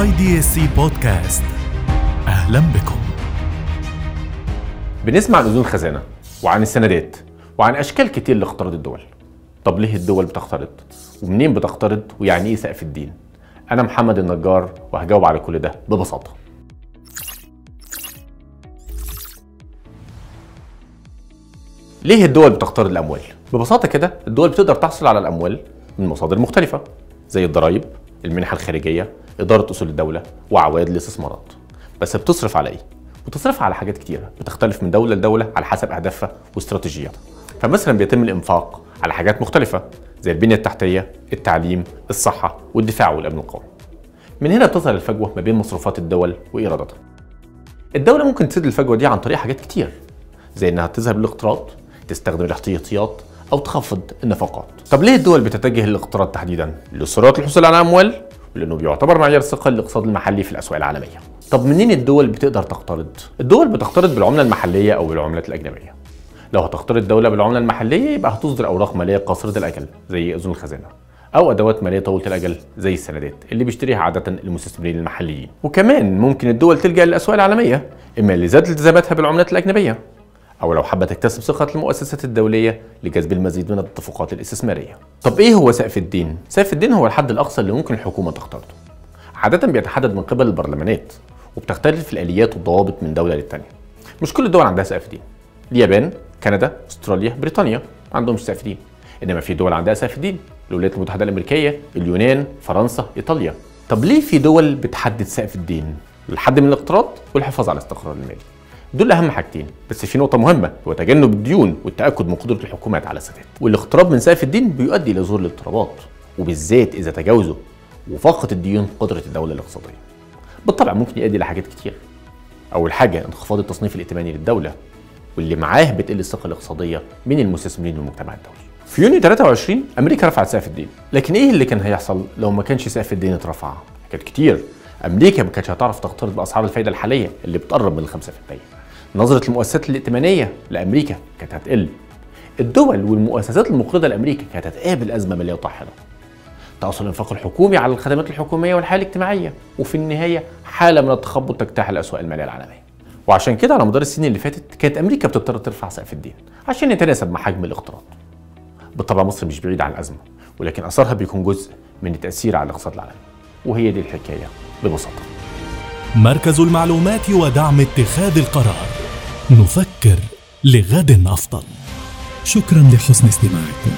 IDSC بودكاست. أهلا بكم. بنسمع عن اذون خزانة وعن السندات وعن أشكال كتير لاقتراض الدول. طب ليه الدول بتقترض؟ ومنين بتقترض؟ ويعني إيه سقف الدين؟ أنا محمد النجار وهجاوب على كل ده ببساطة. ليه الدول بتقترض الأموال؟ ببساطة كده الدول بتقدر تحصل على الأموال من مصادر مختلفة زي الضرائب المنحة الخارجية إدارة أصول الدولة وعوائد الاستثمارات. بس بتصرف على إيه؟ بتصرف على حاجات كتيرة. بتختلف من دولة لدولة على حسب أهدافها واستراتيجياتها. فمثلا بيتم الإنفاق على حاجات مختلفة زي البنية التحتية التعليم الصحة والدفاع والأمن القومي. من هنا بتظهر الفجوة ما بين مصروفات الدول وإيراداتها. الدولة ممكن تسد الفجوة دي عن طريق حاجات كتير زي إنها تذهب للاقتراض تستخدم الاحتياطيات أو تخفض النفقات. طب ليه الدول بتتجه للاقتراض تحديدا؟ لسرعة الحصول على أموال لأنه بيعتبر معيار ثقة للاقتصاد المحلي في الأسواق العالمية. طب منين الدول بتقدر تقترض؟ الدول بتقترض بالعملة المحلية أو بالعملات الأجنبية. لو هتقترض دولة بالعملة المحلية يبقى هتصدر أوراق مالية قاصرة الأجل زي اذون الخزانة أو أدوات مالية طويله الأجل زي السندات اللي بيشتريها عادة المستثمرين المحليين. وكمان ممكن الدول تلجأ للأسواق العالمية إما لزيادة التزاماتها بالعملات الأجنبية أو لو حابة تكتسب ثقة المؤسسات الدولية لجذب المزيد من الاتفاقات الاستثمارية. طب إيه هو سقف الدين؟ سقف الدين هو الحد الأقصى اللي ممكن الحكومة تقترضه. عادة بيتحدد من قبل البرلمانات وبتختلف الآليات والضوابط من دولة للتانية. مش كل الدول عندها سقف دين. اليابان، كندا، أستراليا، بريطانيا ما عندهمش سقف دين. إنما في دول عندها سقف دين، الولايات المتحدة الأمريكية، اليونان، فرنسا، إيطاليا. طب ليه في دول بتحدد سقف الدين؟ الحد من الاقتراض والحفاظ على الاستقرار المالي. دول أهم حاجتين بس في نقطة مهمة هو تجنب الديون والتأكد من قدرة الحكومات على السداد والاقتراب من سقف الدين بيؤدي إلى ظهور الاضطرابات وبالذات إذا تجاوزوا وفاقت الديون قدرة الدولة الاقتصادية. بالطبع ممكن يؤدي إلى حاجات كتير. أول حاجة انخفاض التصنيف الائتماني للدولة واللي معاه بتقل الثقة الاقتصادية من المستثمرين والمجتمع الدولي في يونيو 23 أمريكا رفعت سقف الدين. لكن إيه اللي كان هيحصل لو ما كانش سقف الدين اترفع؟ حاجات كتير. أمريكا ما كانتش هتعرف تقترض بأسعار الفايدة الحالية اللي بتقرب من ال 5% نظرة المؤسسات الائتمانية لأمريكا كانت هتقل. الدول والمؤسسات المقرضة لأمريكا كانت هتقابل أزمة مالية طاحنة تأثر الإنفاق الحكومي على الخدمات الحكومية والحياة الاجتماعية. وفي النهاية حالة من التخبط تجتاح الأسواق المالية العالمية. وعشان كده على مدار السنين اللي فاتت كانت أمريكا بتضطر ترفع سقف الدين عشان يتناسب مع حجم الاقتراض. بالطبع مصر مش بعيدة عن الأزمة ولكن أثرها بيكون جزء من التأثير على الاقتصاد العالمي. وهي دي الحكاية ببساطة. مركز المعلومات ودعم اتخاذ القرار. نفكر لغد أفضل. شكرا لحسن استماعكم.